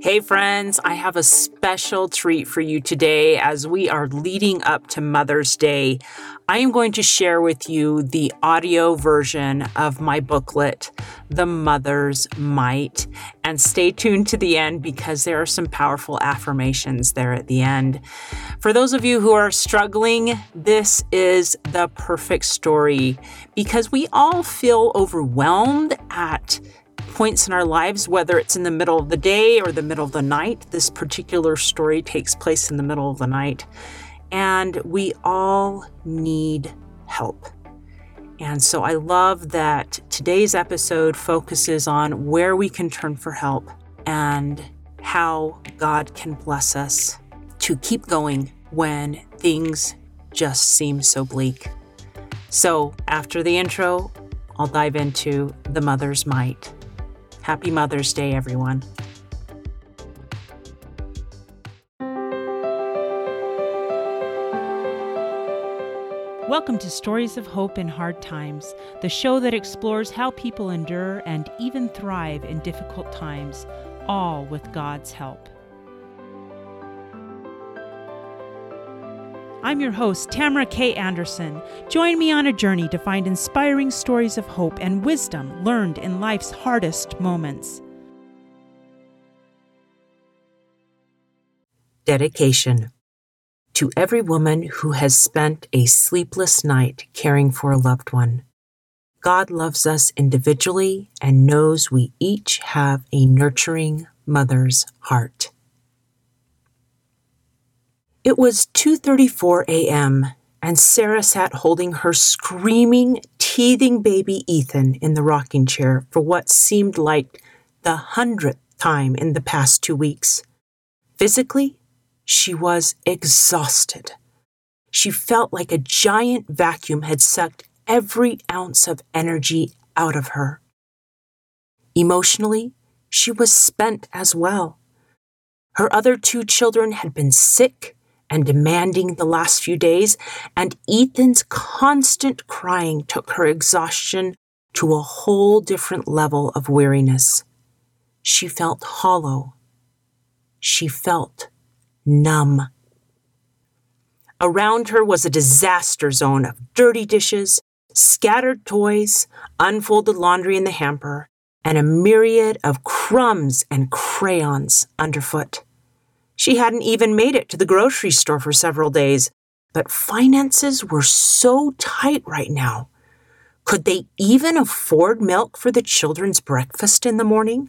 Hey, friends, I have a special treat for you today as we are leading up to Mother's Day. I am going to share with you the audio version of my booklet, The Mother's Mite. And stay tuned to the end because there are some powerful affirmations there at the end. For those of you who are struggling, this is the perfect story because we all feel overwhelmed at points in our lives, whether it's in the middle of the day or the middle of the night. This particular story takes place in the middle of the night. And we all need help. And so I love that today's episode focuses on where we can turn for help and how God can bless us to keep going when things just seem so bleak. So, after the intro, I'll dive into the mother's mite. Happy Mother's Day, everyone. Welcome to Stories of Hope in Hard Times, the show that explores how people endure and even thrive in difficult times, all with God's help. I'm your host, Tamara K. Anderson. Join me on a journey to find inspiring stories of hope and wisdom learned in life's hardest moments. Dedication to every woman who has spent a sleepless night caring for a loved one. God loves us individually and knows we each have a nurturing mother's heart. It was 2:34 a.m. and Sarah sat holding her screaming, teething baby Ethan in the rocking chair for what seemed like the hundredth time in the past 2 weeks. Physically, she was exhausted. She felt like a giant vacuum had sucked every ounce of energy out of her. Emotionally, she was spent as well. Her other two children had been sick and demanding the last few days, and Ethan's constant crying took her exhaustion to a whole different level of weariness. She felt hollow. She felt numb. Around her was a disaster zone of dirty dishes, scattered toys, unfolded laundry in the hamper, and a myriad of crumbs and crayons underfoot. She hadn't even made it to the grocery store for several days, but finances were so tight right now. Could they even afford milk for the children's breakfast in the morning?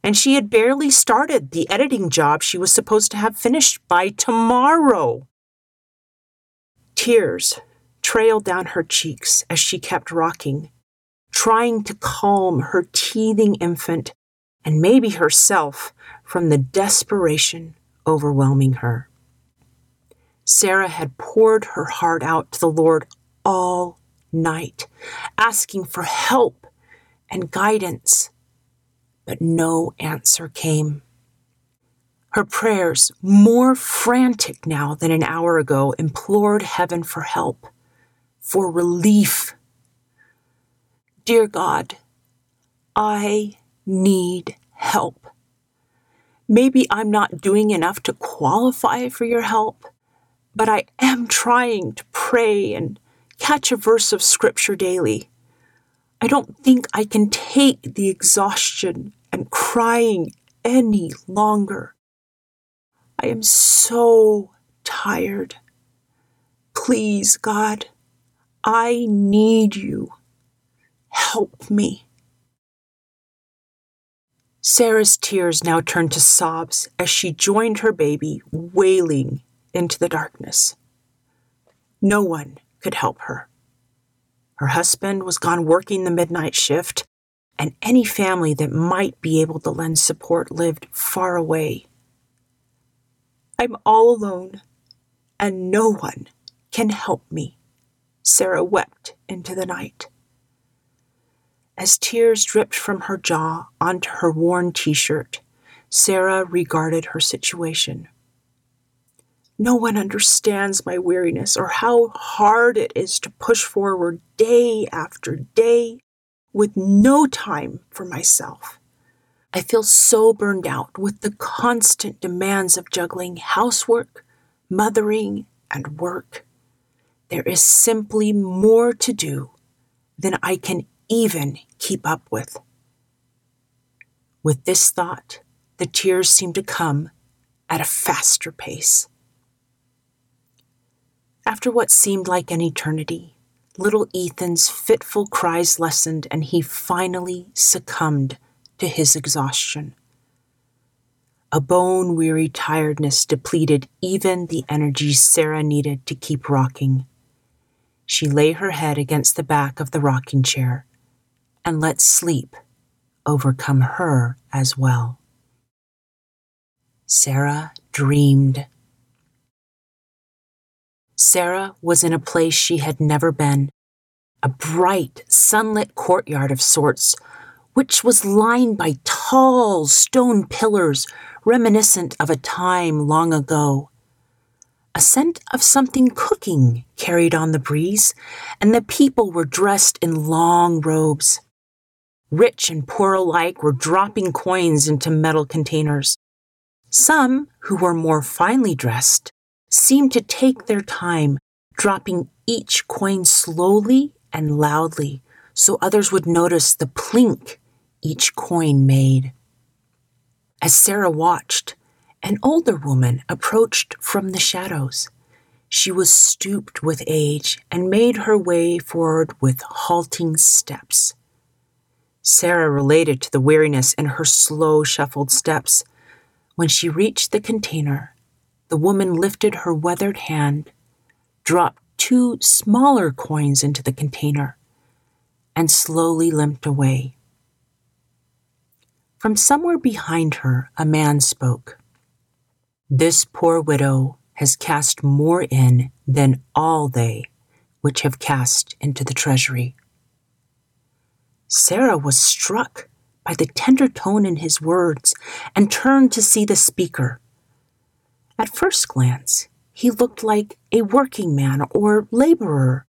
And she had barely started the editing job she was supposed to have finished by tomorrow. Tears trailed down her cheeks as she kept rocking, trying to calm her teething infant and maybe herself from the desperation overwhelming her. Sarah had poured her heart out to the Lord all night, asking for help and guidance, but no answer came. Her prayers, more frantic now than an hour ago, implored heaven for help, for relief. Dear God, I need help. Maybe I'm not doing enough to qualify for your help, but I am trying to pray and catch a verse of scripture daily. I don't think I can take the exhaustion and crying any longer. I am so tired. Please, God, I need you. Help me. Sarah's tears now turned to sobs as she joined her baby, wailing into the darkness. No one could help her. Her husband was gone working the midnight shift, and any family that might be able to lend support lived far away. I'm all alone, and no one can help me, Sarah wept into the night. As tears dripped from her jaw onto her worn t shirt, Sarah regarded her situation. No one understands my weariness or how hard it is to push forward day after day with no time for myself. I feel so burned out with the constant demands of juggling housework, mothering, and work. There is simply more to do than I can even keep up with. With this thought, the tears seemed to come at a faster pace. After what seemed like an eternity, little Ethan's fitful cries lessened and he finally succumbed to his exhaustion. A bone weary tiredness depleted even the energy Sarah needed to keep rocking. She lay her head against the back of the rocking chair and let sleep overcome her as well. Sarah dreamed. Sarah was in a place she had never been, a bright, sunlit courtyard of sorts, which was lined by tall stone pillars reminiscent of a time long ago. A scent of something cooking carried on the breeze, and the people were dressed in long robes. Rich and poor alike were dropping coins into metal containers. Some, who were more finely dressed, seemed to take their time, dropping each coin slowly and loudly so others would notice the plink each coin made. As Sarah watched, an older woman approached from the shadows. She was stooped with age and made her way forward with halting steps. Sarah related to the weariness in her slow, shuffled steps. When she reached the container, the woman lifted her weathered hand, dropped two smaller coins into the container, and slowly limped away. From somewhere behind her, a man spoke. This poor widow has cast more in than all they which have cast into the treasury. Sarah was struck by the tender tone in his words and turned to see the speaker. At first glance, he looked like a working man or laborer,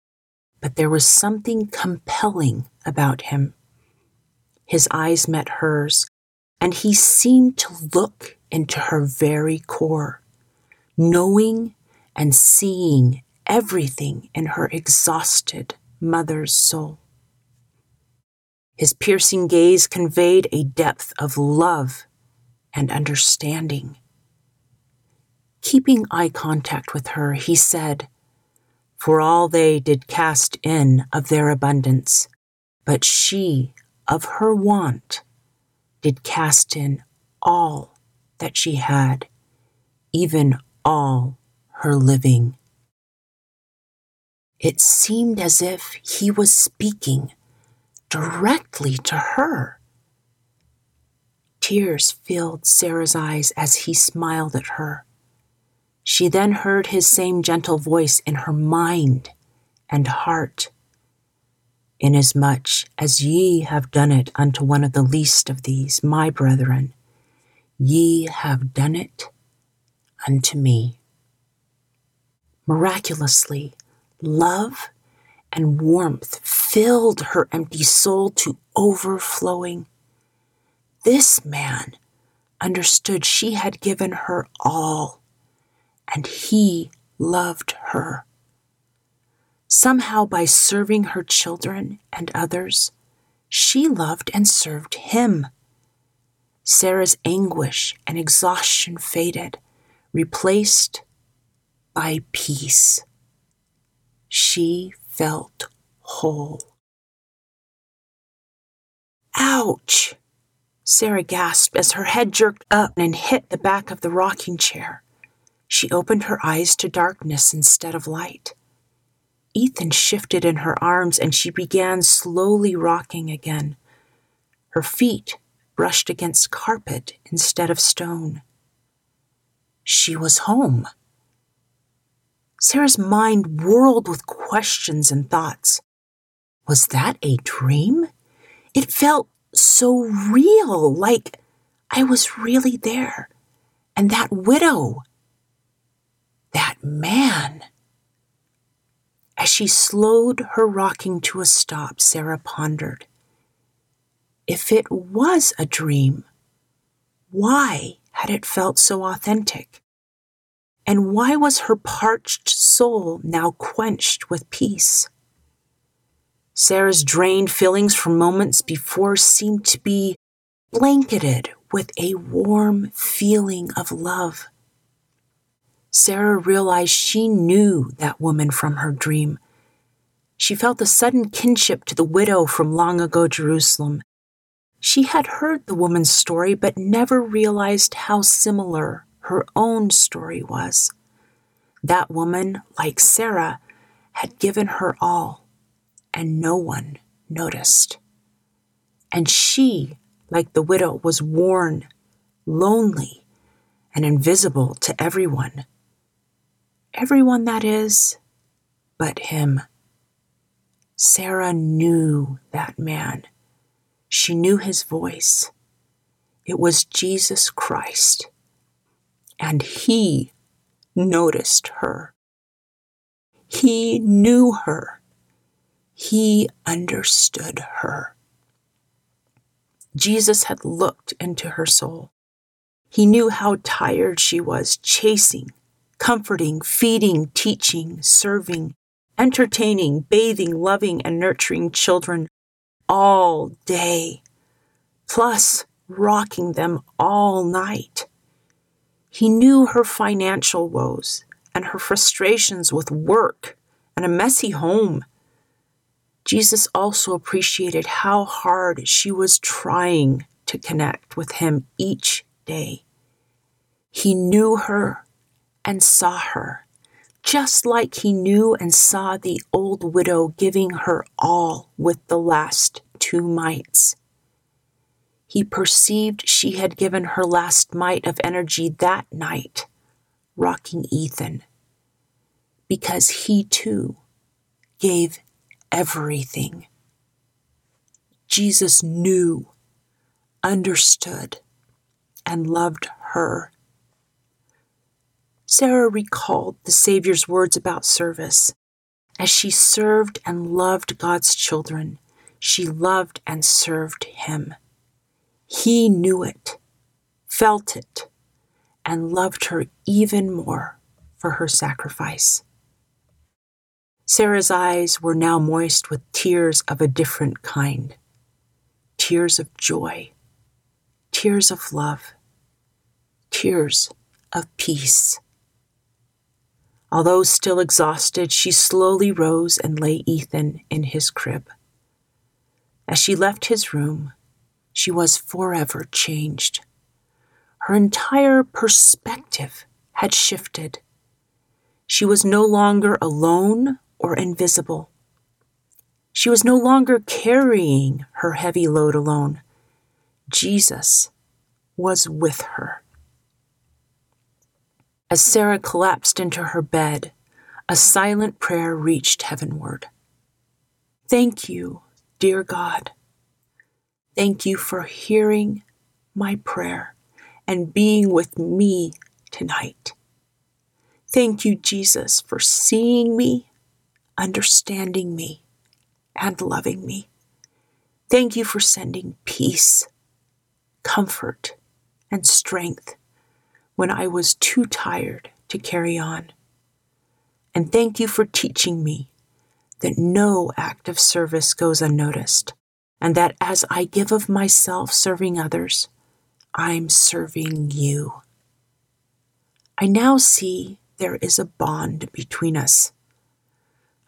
but there was something compelling about him. His eyes met hers, and he seemed to look into her very core, knowing and seeing everything in her exhausted mother's soul. His piercing gaze conveyed a depth of love and understanding. Keeping eye contact with her, he said, For all they did cast in of their abundance, but she of her want did cast in all that she had, even all her living. It seemed as if he was speaking directly to her. Tears filled Sarah's eyes as he smiled at her. She then heard his same gentle voice in her mind and heart. Inasmuch as ye have done it unto one of the least of these, my brethren, ye have done it unto me. Miraculously, love and warmth filled her empty soul to overflowing. This man understood she had given her all, and he loved her. Somehow, by serving her children and others, she loved and served him. Sarah's anguish and exhaustion faded, replaced by peace. She felt whole. Ouch! Sarah gasped as her head jerked up and hit the back of the rocking chair. She opened her eyes to darkness instead of light. Ethan shifted in her arms and she began slowly rocking again. Her feet brushed against carpet instead of stone. She was home. Sarah's mind whirled with questions and thoughts. Was that a dream? It felt so real, like I was really there. And that widow, that man. As she slowed her rocking to a stop, Sarah pondered. If it was a dream, Why had it felt so authentic? And why was her parched soul now quenched with peace? Sarah's drained feelings from moments before seemed to be blanketed with a warm feeling of love. Sarah realized she knew that woman from her dream. She felt a sudden kinship to the widow from long ago Jerusalem. She had heard the woman's story, but never realized how similar her own story was. That woman, like Sarah, had given her all, and no one noticed. And she, like the widow, was worn, lonely, and invisible to everyone. Everyone, that is, but him. Sarah knew that man. She knew his voice. It was Jesus Christ. And he noticed her. He knew her. He understood her. Jesus had looked into her soul. He knew how tired she was chasing, comforting, feeding, teaching, serving, entertaining, bathing, loving, and nurturing children all day, plus rocking them all night. He knew her financial woes and her frustrations with work and a messy home. Jesus also appreciated how hard she was trying to connect with him each day. He knew her and saw her just like he knew and saw the old widow giving her all with the last two mites. He perceived she had given her last mite of energy that night, rocking Ethan, because he too gave everything. Jesus knew, understood, and loved her Sarah recalled the Savior's words about service. As she served and loved God's children, she loved and served Him. He knew it, felt it, and loved her even more for her sacrifice. Sarah's eyes were now moist with tears of a different kind tears of joy, tears of love, tears of peace. Although still exhausted, she slowly rose and lay Ethan in his crib. As she left his room, she was forever changed. Her entire perspective had shifted. She was no longer alone or invisible. She was no longer carrying her heavy load alone. Jesus was with her. As Sarah collapsed into her bed, a silent prayer reached heavenward. Thank you, dear God. Thank you for hearing my prayer and being with me tonight. Thank you, Jesus, for seeing me, understanding me, and loving me. Thank you for sending peace, comfort, and strength when I was too tired to carry on. And thank you for teaching me that no act of service goes unnoticed, and that as I give of myself serving others, I'm serving you. I now see there is a bond between us.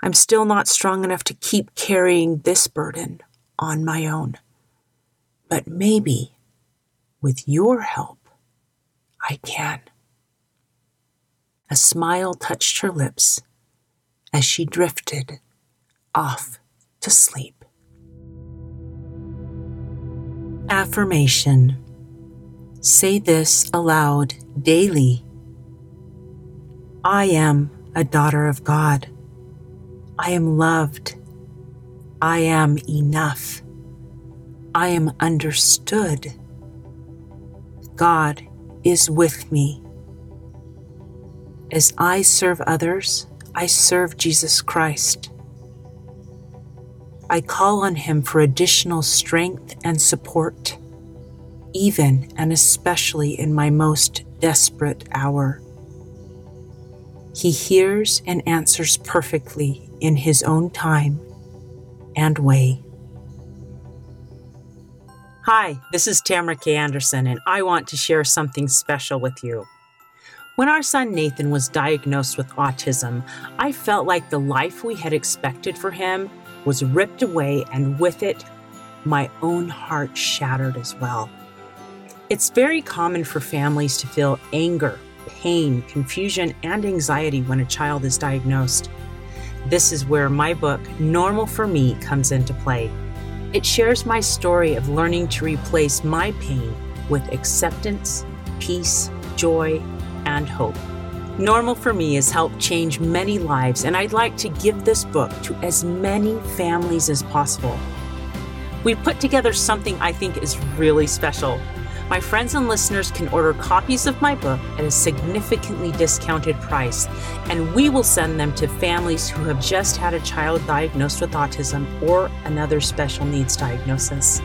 I'm still not strong enough to keep carrying this burden on my own. But maybe, with your help, I can. A smile touched her lips as she drifted off to sleep. Affirmation Say this aloud daily. I am a daughter of God. I am loved. I am enough. I am understood. God is with me. As I serve others, I serve Jesus Christ. I call on Him for additional strength and support. even and especially in my most desperate hour. He hears and answers perfectly in His own time and way. Hi, this is Tamara K. Anderson, and I want to share something special with you. When our son Nathan was diagnosed with autism, I felt like the life we had expected for him was ripped away, and with it, my own heart shattered as well. It's very common for families to feel anger, pain, confusion, and anxiety when a child is diagnosed. This is where my book, Normal for Me, comes into play. It shares my story of learning to replace my pain with acceptance, peace, joy, and hope. Normal for me has helped change many lives, and I'd like to give this book to as many families as possible. We put together something I think is really special. My friends and listeners can order copies of my book at a significantly discounted price, and we will send them to families who have just had a child diagnosed with autism or another special needs diagnosis.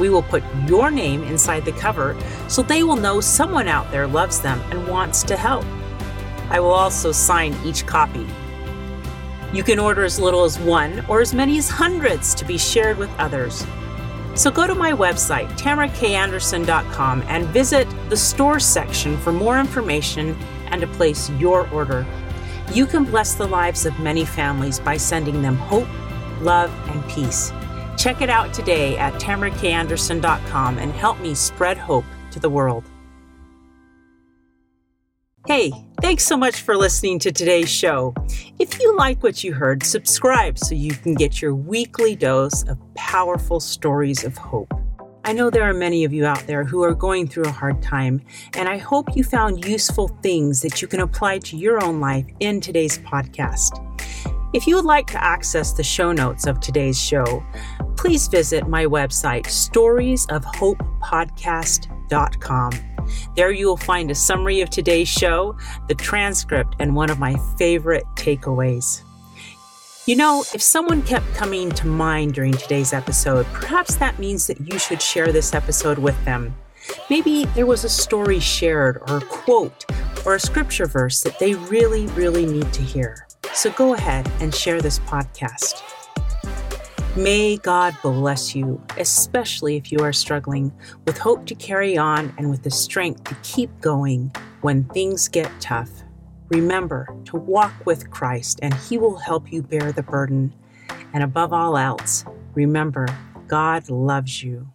We will put your name inside the cover so they will know someone out there loves them and wants to help. I will also sign each copy. You can order as little as one or as many as hundreds to be shared with others. So go to my website, tamarakanderson.com, and visit the store section for more information and to place your order. You can bless the lives of many families by sending them hope, love, and peace. Check it out today at tamarakanderson.com and help me spread hope to the world. Hey, thanks so much for listening to today's show. If you like what you heard, subscribe so you can get your weekly dose of powerful stories of hope. I know there are many of you out there who are going through a hard time, and I hope you found useful things that you can apply to your own life in today's podcast. If you would like to access the show notes of today's show, please visit my website, storiesofhopepodcast.com. There you will find a summary of today's show, the transcript, and one of my favorite takeaways. You know, if someone kept coming to mind during today's episode, perhaps that means that you should share this episode with them. Maybe there was a story shared, or a quote, or a scripture verse that they really, really need to hear. So go ahead and share this podcast. May God bless you, especially if you are struggling with hope to carry on and with the strength to keep going when things get tough. Remember to walk with Christ, and He will help you bear the burden. And above all else, remember, God loves you.